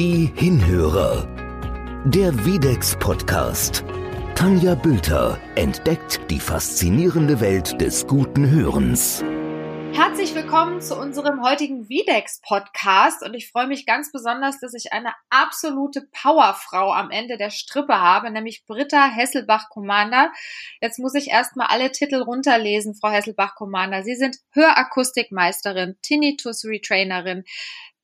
Die Hinhörer. Der Videx Podcast. Tanja Bülter entdeckt die faszinierende Welt des guten Hörens. Herzlich willkommen zu unserem heutigen Videx Podcast und ich freue mich ganz besonders, dass ich eine absolute Powerfrau am Ende der Strippe habe, nämlich Britta Hesselbach-Commander. Jetzt muss ich erstmal alle Titel runterlesen, Frau Hesselbach-Commander. Sie sind Hörakustikmeisterin, Tinnitus-Retrainerin,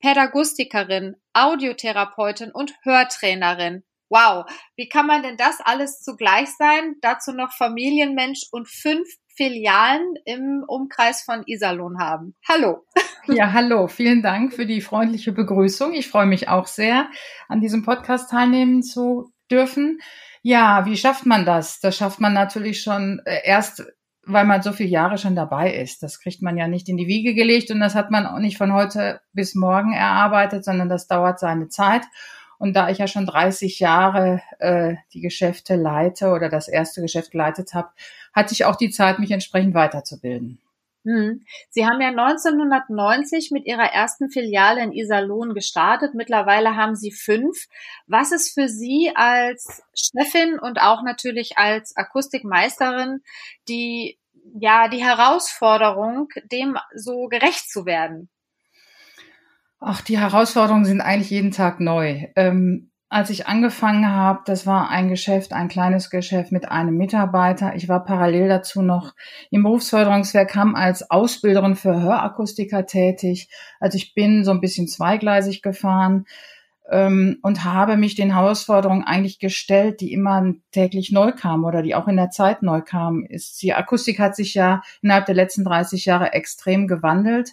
Pädagogikerin, Audiotherapeutin und Hörtrainerin. Wow, wie kann man denn das alles zugleich sein? Dazu noch Familienmensch und fünf Filialen im Umkreis von Iserlohn haben. Hallo. Ja, hallo. Vielen Dank für die freundliche Begrüßung. Ich freue mich auch sehr, an diesem Podcast teilnehmen zu dürfen. Ja, wie schafft man das? Das schafft man natürlich schon äh, erst, weil man so viele Jahre schon dabei ist. Das kriegt man ja nicht in die Wiege gelegt und das hat man auch nicht von heute bis morgen erarbeitet, sondern das dauert seine Zeit. Und da ich ja schon 30 Jahre äh, die Geschäfte leite oder das erste Geschäft geleitet habe, hatte ich auch die Zeit, mich entsprechend weiterzubilden. Hm. Sie haben ja 1990 mit Ihrer ersten Filiale in Iserlohn gestartet. Mittlerweile haben Sie fünf. Was ist für Sie als Chefin und auch natürlich als Akustikmeisterin die, ja, die Herausforderung, dem so gerecht zu werden? Ach, die Herausforderungen sind eigentlich jeden Tag neu. Ähm, als ich angefangen habe, das war ein Geschäft, ein kleines Geschäft mit einem Mitarbeiter. Ich war parallel dazu noch im Berufsförderungswerk Hamm als Ausbilderin für Hörakustiker tätig. Also ich bin so ein bisschen zweigleisig gefahren ähm, und habe mich den Herausforderungen eigentlich gestellt, die immer täglich neu kamen oder die auch in der Zeit neu kamen. Ist, die Akustik hat sich ja innerhalb der letzten 30 Jahre extrem gewandelt.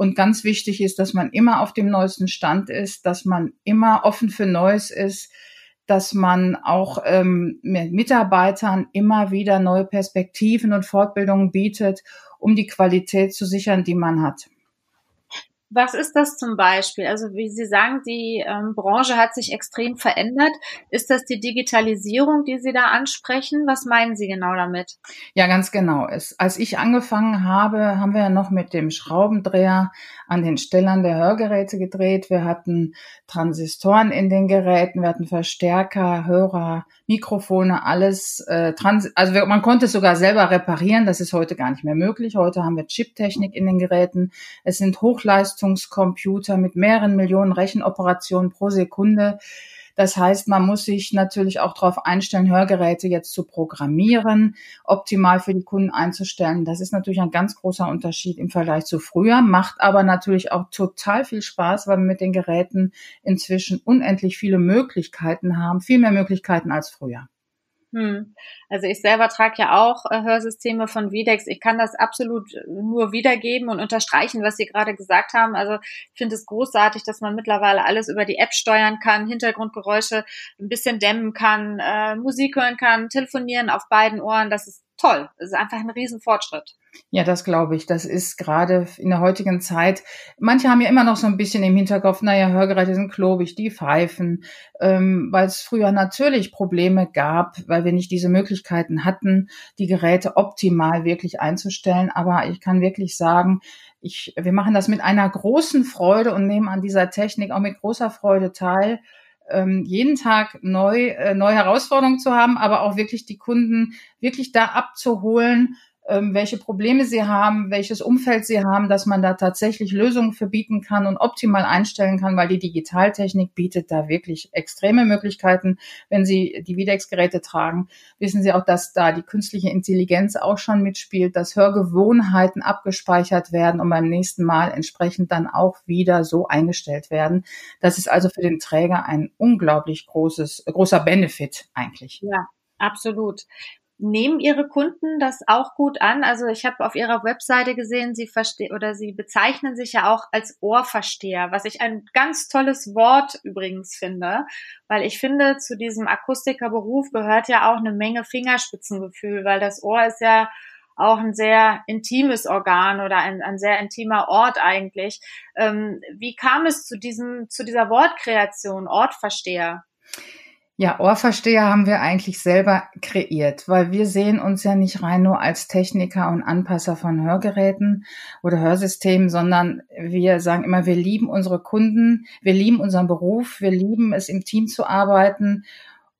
Und ganz wichtig ist, dass man immer auf dem neuesten Stand ist, dass man immer offen für Neues ist, dass man auch ähm, mit Mitarbeitern immer wieder neue Perspektiven und Fortbildungen bietet, um die Qualität zu sichern, die man hat. Was ist das zum Beispiel? Also wie Sie sagen, die ähm, Branche hat sich extrem verändert. Ist das die Digitalisierung, die Sie da ansprechen? Was meinen Sie genau damit? Ja, ganz genau. Es, als ich angefangen habe, haben wir ja noch mit dem Schraubendreher an den Stellern der Hörgeräte gedreht. Wir hatten Transistoren in den Geräten, wir hatten Verstärker, Hörer, Mikrofone, alles. Äh, trans also wir, man konnte es sogar selber reparieren. Das ist heute gar nicht mehr möglich. Heute haben wir Chiptechnik in den Geräten. Es sind Hochleistungen Leistungscomputer mit mehreren Millionen Rechenoperationen pro Sekunde. Das heißt, man muss sich natürlich auch darauf einstellen, Hörgeräte jetzt zu programmieren, optimal für die Kunden einzustellen. Das ist natürlich ein ganz großer Unterschied im Vergleich zu früher, macht aber natürlich auch total viel Spaß, weil wir mit den Geräten inzwischen unendlich viele Möglichkeiten haben, viel mehr Möglichkeiten als früher. Hm. Also ich selber trage ja auch äh, Hörsysteme von Videx. Ich kann das absolut nur wiedergeben und unterstreichen, was Sie gerade gesagt haben. Also ich finde es großartig, dass man mittlerweile alles über die App steuern kann, Hintergrundgeräusche ein bisschen dämmen kann, äh, Musik hören kann, telefonieren auf beiden Ohren. Das ist toll. Das ist einfach ein Riesenfortschritt. Ja, das glaube ich. Das ist gerade in der heutigen Zeit. Manche haben ja immer noch so ein bisschen im Hinterkopf, naja, Hörgeräte sind klobig, die pfeifen, ähm, weil es früher natürlich Probleme gab, weil wir nicht diese Möglichkeiten hatten, die Geräte optimal wirklich einzustellen. Aber ich kann wirklich sagen, ich, wir machen das mit einer großen Freude und nehmen an dieser Technik auch mit großer Freude teil ähm, jeden Tag neu, äh, neue Herausforderungen zu haben, aber auch wirklich die Kunden wirklich da abzuholen, welche Probleme sie haben, welches Umfeld sie haben, dass man da tatsächlich Lösungen für bieten kann und optimal einstellen kann, weil die Digitaltechnik bietet da wirklich extreme Möglichkeiten. Wenn Sie die Videx-Geräte tragen, wissen Sie auch, dass da die künstliche Intelligenz auch schon mitspielt, dass Hörgewohnheiten abgespeichert werden und beim nächsten Mal entsprechend dann auch wieder so eingestellt werden. Das ist also für den Träger ein unglaublich großes, großer Benefit eigentlich. Ja, Absolut. Nehmen Ihre Kunden das auch gut an? Also ich habe auf Ihrer Webseite gesehen, Sie verstehen oder Sie bezeichnen sich ja auch als Ohrversteher, was ich ein ganz tolles Wort übrigens finde, weil ich finde, zu diesem Akustikerberuf gehört ja auch eine Menge Fingerspitzengefühl, weil das Ohr ist ja auch ein sehr intimes Organ oder ein, ein sehr intimer Ort eigentlich. Ähm, wie kam es zu diesem, zu dieser Wortkreation, Ortversteher? Ja, Ohrversteher haben wir eigentlich selber kreiert, weil wir sehen uns ja nicht rein nur als Techniker und Anpasser von Hörgeräten oder Hörsystemen, sondern wir sagen immer, wir lieben unsere Kunden, wir lieben unseren Beruf, wir lieben es im Team zu arbeiten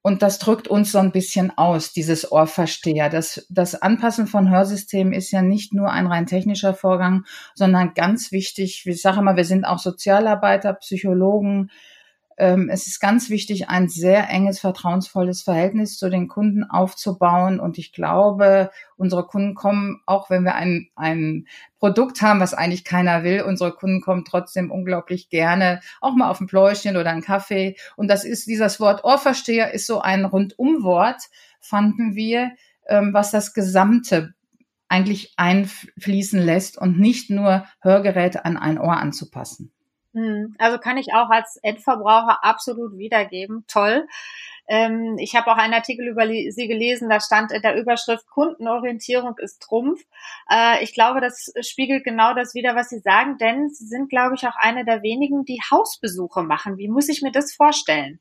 und das drückt uns so ein bisschen aus, dieses Ohrversteher. Das, das Anpassen von Hörsystemen ist ja nicht nur ein rein technischer Vorgang, sondern ganz wichtig. Ich sage immer, wir sind auch Sozialarbeiter, Psychologen, es ist ganz wichtig, ein sehr enges, vertrauensvolles Verhältnis zu den Kunden aufzubauen. Und ich glaube, unsere Kunden kommen, auch wenn wir ein, ein Produkt haben, was eigentlich keiner will, unsere Kunden kommen trotzdem unglaublich gerne auch mal auf ein Pläuschen oder einen Kaffee. Und das ist dieses Wort Ohrversteher ist so ein Rundumwort, fanden wir, ähm, was das gesamte eigentlich einfließen lässt und nicht nur Hörgeräte an ein Ohr anzupassen. Hm, also kann ich auch als Endverbraucher absolut wiedergeben. Toll. Ähm, ich habe auch einen Artikel über Sie gelesen, da stand in der Überschrift Kundenorientierung ist Trumpf. Äh, ich glaube, das spiegelt genau das wieder, was Sie sagen, denn Sie sind, glaube ich, auch eine der wenigen, die Hausbesuche machen. Wie muss ich mir das vorstellen?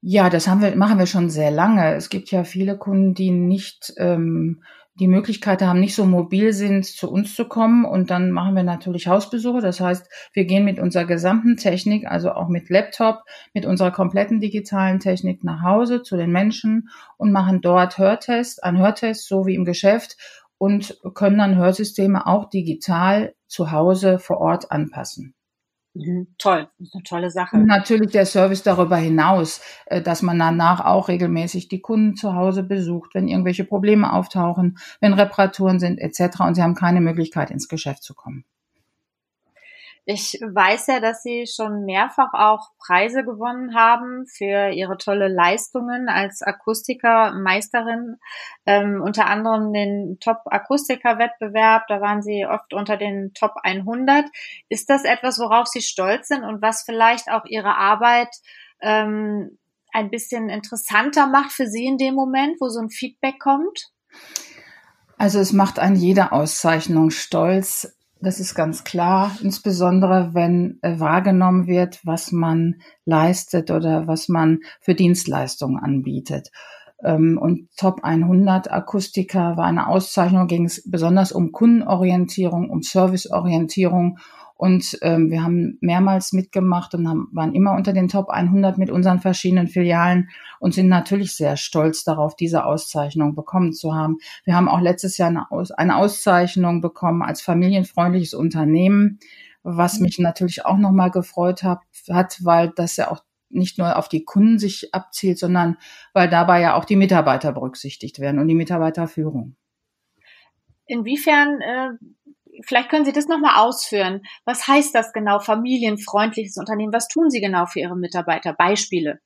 Ja, das haben wir, machen wir schon sehr lange. Es gibt ja viele Kunden, die nicht ähm, die Möglichkeit haben, nicht so mobil sind, zu uns zu kommen. Und dann machen wir natürlich Hausbesuche. Das heißt, wir gehen mit unserer gesamten Technik, also auch mit Laptop, mit unserer kompletten digitalen Technik nach Hause zu den Menschen und machen dort Hörtest, ein Hörtest, so wie im Geschäft und können dann Hörsysteme auch digital zu Hause vor Ort anpassen. Mhm, toll, das ist eine tolle Sache. Und natürlich der Service darüber hinaus, äh, dass man danach auch regelmäßig die Kunden zu Hause besucht, wenn irgendwelche Probleme auftauchen, wenn Reparaturen sind etc. und sie haben keine Möglichkeit ins Geschäft zu kommen. Ich weiß ja, dass Sie schon mehrfach auch Preise gewonnen haben für Ihre tolle Leistungen als Akustikermeisterin. Ähm, unter anderem den Top-Akustiker-Wettbewerb. Da waren Sie oft unter den Top 100. Ist das etwas, worauf Sie stolz sind und was vielleicht auch Ihre Arbeit ähm, ein bisschen interessanter macht für Sie in dem Moment, wo so ein Feedback kommt? Also es macht an jeder Auszeichnung stolz, das ist ganz klar, insbesondere wenn äh, wahrgenommen wird, was man leistet oder was man für Dienstleistungen anbietet. Ähm, und Top 100 Akustiker war eine Auszeichnung, ging es besonders um Kundenorientierung, um Serviceorientierung und ähm, wir haben mehrmals mitgemacht und haben, waren immer unter den Top 100 mit unseren verschiedenen Filialen und sind natürlich sehr stolz darauf, diese Auszeichnung bekommen zu haben. Wir haben auch letztes Jahr eine, Aus eine Auszeichnung bekommen als familienfreundliches Unternehmen, was mich natürlich auch nochmal gefreut hat, hat, weil das ja auch nicht nur auf die Kunden sich abzielt, sondern weil dabei ja auch die Mitarbeiter berücksichtigt werden und die Mitarbeiterführung. Inwiefern äh, vielleicht können Sie das nochmal ausführen. Was heißt das genau, familienfreundliches Unternehmen? Was tun Sie genau für Ihre Mitarbeiter? Beispiele.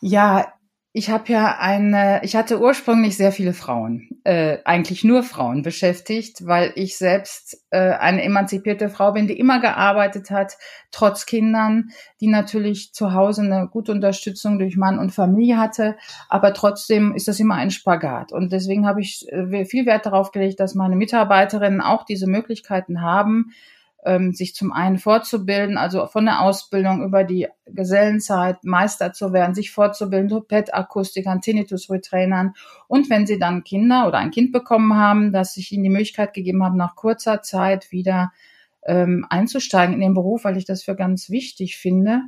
Ja, ich habe ja eine, ich hatte ursprünglich sehr viele Frauen, äh, eigentlich nur Frauen beschäftigt, weil ich selbst äh, eine emanzipierte Frau bin, die immer gearbeitet hat, trotz Kindern, die natürlich zu Hause eine gute Unterstützung durch Mann und Familie hatte, aber trotzdem ist das immer ein Spagat. Und deswegen habe ich äh, viel Wert darauf gelegt, dass meine Mitarbeiterinnen auch diese Möglichkeiten haben, ähm, sich zum einen fortzubilden, also von der Ausbildung über die Gesellenzeit Meister zu werden, sich fortzubilden, PET-Akustikern, Tinnitus-Retrainern und wenn sie dann Kinder oder ein Kind bekommen haben, dass ich ihnen die Möglichkeit gegeben habe, nach kurzer Zeit wieder ähm, einzusteigen in den Beruf, weil ich das für ganz wichtig finde.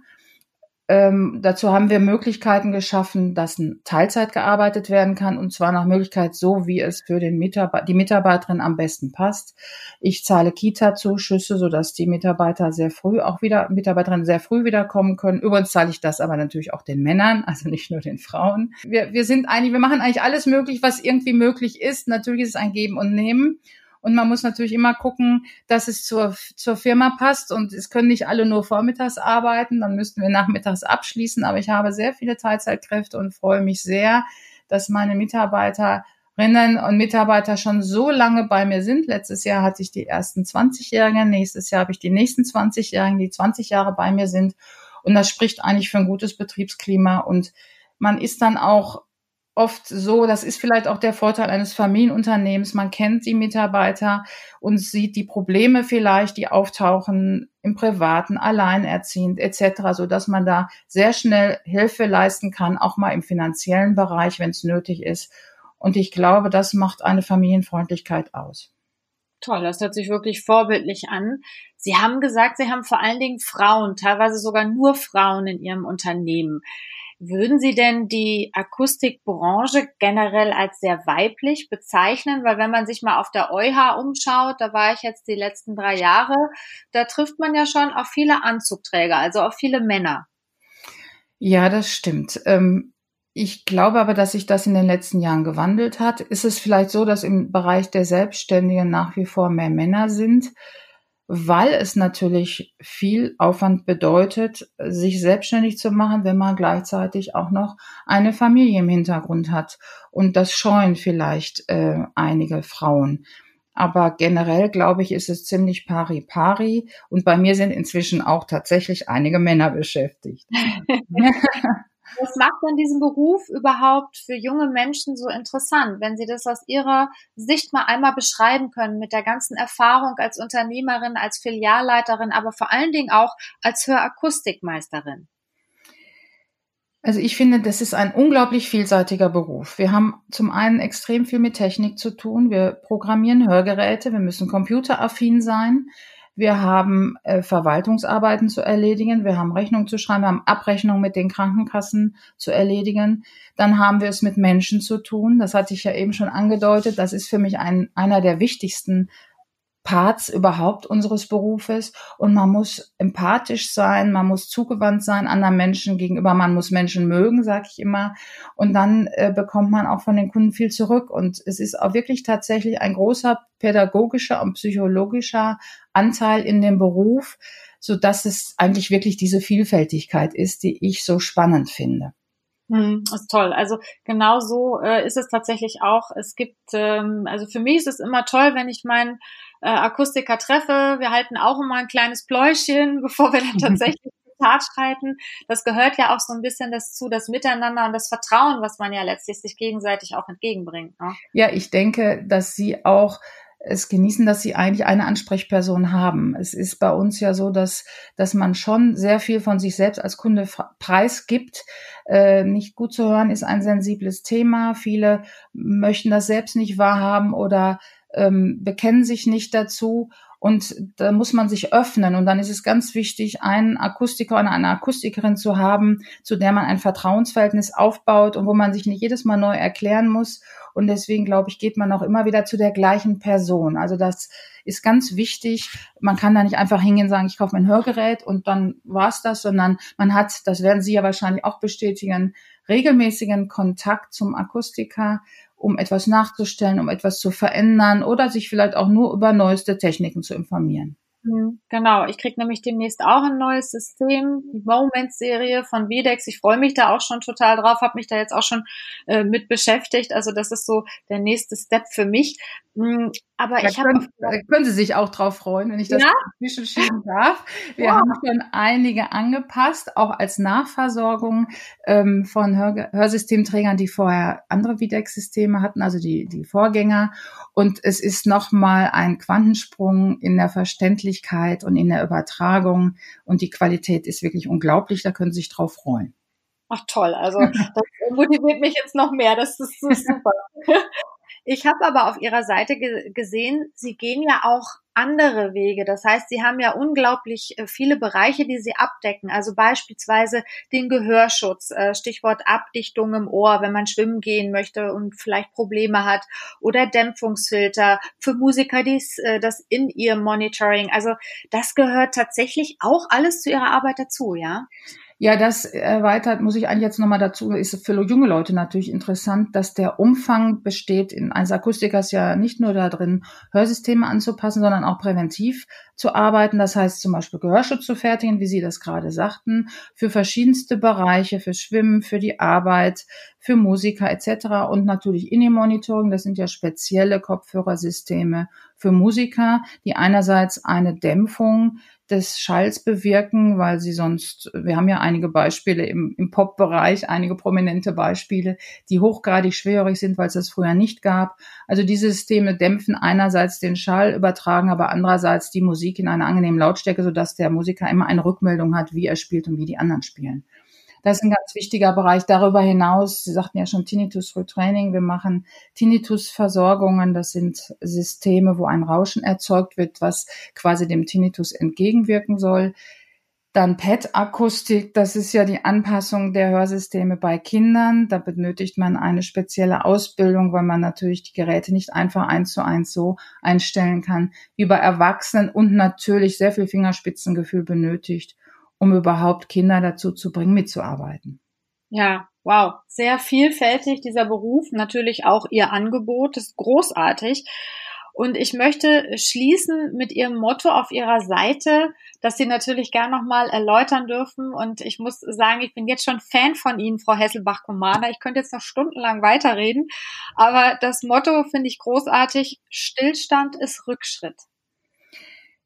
Ähm, dazu haben wir Möglichkeiten geschaffen, dass in Teilzeit gearbeitet werden kann und zwar nach Möglichkeit so, wie es für den Mitarbeiter, die Mitarbeiterin am besten passt. Ich zahle Kita-Zuschüsse, sodass die Mitarbeiter sehr früh auch wieder, Mitarbeiterinnen sehr früh wiederkommen können. Übrigens zahle ich das aber natürlich auch den Männern, also nicht nur den Frauen. Wir, wir sind eigentlich, wir machen eigentlich alles möglich, was irgendwie möglich ist. Natürlich ist es ein Geben und Nehmen. Und man muss natürlich immer gucken, dass es zur, zur Firma passt. Und es können nicht alle nur vormittags arbeiten, dann müssten wir nachmittags abschließen. Aber ich habe sehr viele Teilzeitkräfte und freue mich sehr, dass meine Mitarbeiterinnen und Mitarbeiter schon so lange bei mir sind. Letztes Jahr hatte ich die ersten 20-Jährigen, nächstes Jahr habe ich die nächsten 20-Jährigen, die 20 Jahre bei mir sind. Und das spricht eigentlich für ein gutes Betriebsklima und man ist dann auch oft so, das ist vielleicht auch der Vorteil eines Familienunternehmens. Man kennt die Mitarbeiter und sieht die Probleme vielleicht, die auftauchen im Privaten, alleinerziehend etc., so dass man da sehr schnell Hilfe leisten kann, auch mal im finanziellen Bereich, wenn es nötig ist. Und ich glaube, das macht eine Familienfreundlichkeit aus. Toll, das hört sich wirklich vorbildlich an. Sie haben gesagt, Sie haben vor allen Dingen Frauen, teilweise sogar nur Frauen in Ihrem Unternehmen. Würden Sie denn die Akustikbranche generell als sehr weiblich bezeichnen? Weil wenn man sich mal auf der EuH umschaut, da war ich jetzt die letzten drei Jahre, da trifft man ja schon auf viele Anzugträger, also auf viele Männer. Ja, das stimmt. Ähm, ich glaube aber, dass sich das in den letzten Jahren gewandelt hat. Ist es vielleicht so, dass im Bereich der Selbstständigen nach wie vor mehr Männer sind? Weil es natürlich viel Aufwand bedeutet, sich selbstständig zu machen, wenn man gleichzeitig auch noch eine Familie im Hintergrund hat. Und das scheuen vielleicht äh, einige Frauen. Aber generell, glaube ich, ist es ziemlich pari pari. Und bei mir sind inzwischen auch tatsächlich einige Männer beschäftigt. Was macht denn diesen Beruf überhaupt für junge Menschen so interessant, wenn Sie das aus Ihrer Sicht mal einmal beschreiben können mit der ganzen Erfahrung als Unternehmerin, als Filialleiterin, aber vor allen Dingen auch als Hörakustikmeisterin? Also ich finde, das ist ein unglaublich vielseitiger Beruf. Wir haben zum einen extrem viel mit Technik zu tun. Wir programmieren Hörgeräte, wir müssen computeraffin sein. Wir haben äh, Verwaltungsarbeiten zu erledigen. Wir haben Rechnungen zu schreiben. Wir haben Abrechnungen mit den Krankenkassen zu erledigen. Dann haben wir es mit Menschen zu tun. Das hatte ich ja eben schon angedeutet. Das ist für mich ein, einer der wichtigsten Parts überhaupt unseres Berufes und man muss empathisch sein, man muss zugewandt sein anderen Menschen gegenüber, man muss Menschen mögen, sage ich immer und dann äh, bekommt man auch von den Kunden viel zurück und es ist auch wirklich tatsächlich ein großer pädagogischer und psychologischer Anteil in dem Beruf, so dass es eigentlich wirklich diese Vielfältigkeit ist, die ich so spannend finde. Hm, ist toll. Also genau so äh, ist es tatsächlich auch. Es gibt, ähm, also für mich ist es immer toll, wenn ich meinen äh, Akustiker treffe. Wir halten auch immer ein kleines Pläuschen, bevor wir dann tatsächlich Tat schreiten. Das gehört ja auch so ein bisschen dazu, das Miteinander und das Vertrauen, was man ja letztlich sich gegenseitig auch entgegenbringt. Ne? Ja, ich denke, dass Sie auch es genießen, dass sie eigentlich eine Ansprechperson haben. Es ist bei uns ja so, dass, dass man schon sehr viel von sich selbst als Kunde preisgibt. Äh, nicht gut zu hören ist ein sensibles Thema. Viele möchten das selbst nicht wahrhaben oder ähm, bekennen sich nicht dazu. Und da muss man sich öffnen. Und dann ist es ganz wichtig, einen Akustiker oder eine Akustikerin zu haben, zu der man ein Vertrauensverhältnis aufbaut und wo man sich nicht jedes Mal neu erklären muss. Und deswegen, glaube ich, geht man auch immer wieder zu der gleichen Person. Also das ist ganz wichtig. Man kann da nicht einfach hingehen und sagen, ich kaufe mein Hörgerät und dann war's das, sondern man hat, das werden Sie ja wahrscheinlich auch bestätigen, regelmäßigen Kontakt zum Akustiker, um etwas nachzustellen, um etwas zu verändern oder sich vielleicht auch nur über neueste Techniken zu informieren. Mhm, genau, ich krieg nämlich demnächst auch ein neues System, die Moment-Serie von Videx. Ich freue mich da auch schon total drauf, habe mich da jetzt auch schon äh, mit beschäftigt. Also das ist so der nächste Step für mich. Aber da ich habe können, können Sie sich auch drauf freuen, wenn ich das ja? schieben darf. Wir ja. haben schon einige angepasst, auch als Nachversorgung ähm, von Hör Hörsystemträgern, die vorher andere Videx-Systeme hatten, also die die Vorgänger. Und es ist nochmal ein Quantensprung in der Verständlichkeit und in der Übertragung. Und die Qualität ist wirklich unglaublich. Da können Sie sich drauf freuen. Ach toll, also das motiviert mich jetzt noch mehr. Das ist so super. Ich habe aber auf Ihrer Seite ge gesehen, Sie gehen ja auch andere Wege. Das heißt, Sie haben ja unglaublich äh, viele Bereiche, die Sie abdecken. Also beispielsweise den Gehörschutz, äh, Stichwort Abdichtung im Ohr, wenn man schwimmen gehen möchte und vielleicht Probleme hat. Oder Dämpfungsfilter für Musiker, dies, äh, das in ihr Monitoring. Also das gehört tatsächlich auch alles zu Ihrer Arbeit dazu, ja? Ja, das erweitert, muss ich eigentlich jetzt nochmal dazu, ist für junge Leute natürlich interessant, dass der Umfang besteht, in eines Akustikers ja nicht nur darin, Hörsysteme anzupassen, sondern auch präventiv zu arbeiten. Das heißt zum Beispiel Gehörschutz zu fertigen, wie Sie das gerade sagten, für verschiedenste Bereiche, für Schwimmen, für die Arbeit, für Musiker etc. Und natürlich In-Ear-Monitoring, das sind ja spezielle Kopfhörersysteme für Musiker, die einerseits eine Dämpfung des Schalls bewirken, weil sie sonst, wir haben ja einige Beispiele im, im Pop-Bereich, einige prominente Beispiele, die hochgradig schwerhörig sind, weil es das früher nicht gab. Also diese Systeme dämpfen einerseits den Schall, übertragen aber andererseits die Musik in einer angenehmen Lautstärke, sodass der Musiker immer eine Rückmeldung hat, wie er spielt und wie die anderen spielen. Das ist ein ganz wichtiger Bereich. Darüber hinaus, Sie sagten ja schon Tinnitus Retraining, wir machen Tinnitus-Versorgungen. Das sind Systeme, wo ein Rauschen erzeugt wird, was quasi dem Tinnitus entgegenwirken soll. Dann PET-Akustik, das ist ja die Anpassung der Hörsysteme bei Kindern. Da benötigt man eine spezielle Ausbildung, weil man natürlich die Geräte nicht einfach eins zu eins so einstellen kann wie bei Erwachsenen und natürlich sehr viel Fingerspitzengefühl benötigt um überhaupt Kinder dazu zu bringen, mitzuarbeiten. Ja, wow, sehr vielfältig dieser Beruf, natürlich auch Ihr Angebot, ist großartig. Und ich möchte schließen mit Ihrem Motto auf Ihrer Seite, dass Sie natürlich gern nochmal erläutern dürfen. Und ich muss sagen, ich bin jetzt schon Fan von Ihnen, Frau Hesselbach-Kommander. Ich könnte jetzt noch stundenlang weiterreden. Aber das Motto finde ich großartig. Stillstand ist Rückschritt.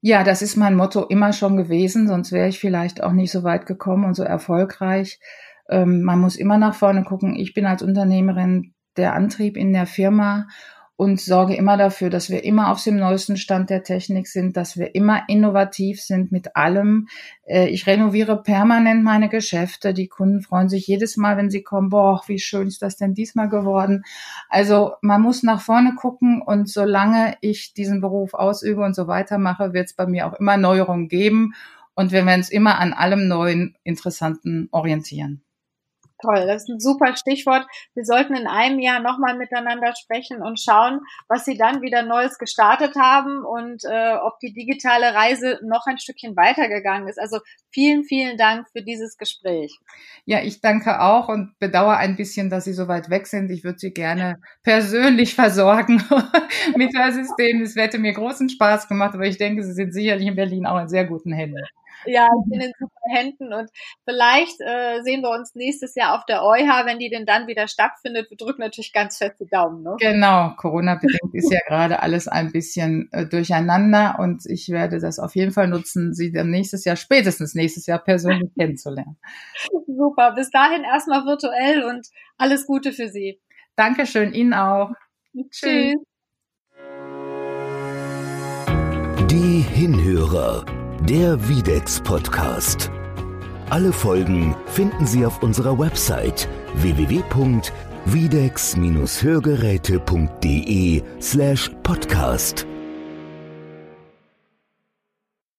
Ja, das ist mein Motto immer schon gewesen, sonst wäre ich vielleicht auch nicht so weit gekommen und so erfolgreich. Ähm, man muss immer nach vorne gucken. Ich bin als Unternehmerin der Antrieb in der Firma und sorge immer dafür, dass wir immer auf dem neuesten Stand der Technik sind, dass wir immer innovativ sind mit allem. Äh, ich renoviere permanent meine Geschäfte. Die Kunden freuen sich jedes Mal, wenn sie kommen, boah, wie schön ist das denn diesmal geworden. Also man muss nach vorne gucken und solange ich diesen Beruf ausübe und so weitermache, wird es bei mir auch immer Neuerungen geben und wir werden es immer an allem Neuen, Interessanten orientieren. Toll, das ist ein super Stichwort. Wir sollten in einem Jahr nochmal miteinander sprechen und schauen, was Sie dann wieder Neues gestartet haben und äh, ob die digitale Reise noch ein Stückchen weitergegangen ist. Also vielen, vielen Dank für dieses Gespräch. Ja, ich danke auch und bedauere ein bisschen, dass Sie so weit weg sind. Ich würde Sie gerne persönlich versorgen mit der System. Es hätte mir großen Spaß gemacht, aber ich denke, Sie sind sicherlich in Berlin auch in sehr guten Händen. Ja, ich bin in super Händen und vielleicht äh, sehen wir uns nächstes Jahr auf der EuH, wenn die denn dann wieder stattfindet. Wir drücken natürlich ganz fest die Daumen. Ne? Genau, Corona-bedingt ist ja gerade alles ein bisschen äh, durcheinander und ich werde das auf jeden Fall nutzen, Sie dann nächstes Jahr, spätestens nächstes Jahr persönlich kennenzulernen. Super, bis dahin erstmal virtuell und alles Gute für Sie. Dankeschön, Ihnen auch. Tschüss. Die Hinhörer der Videx Podcast. Alle Folgen finden Sie auf unserer Website www.videx-hörgeräte.de slash podcast.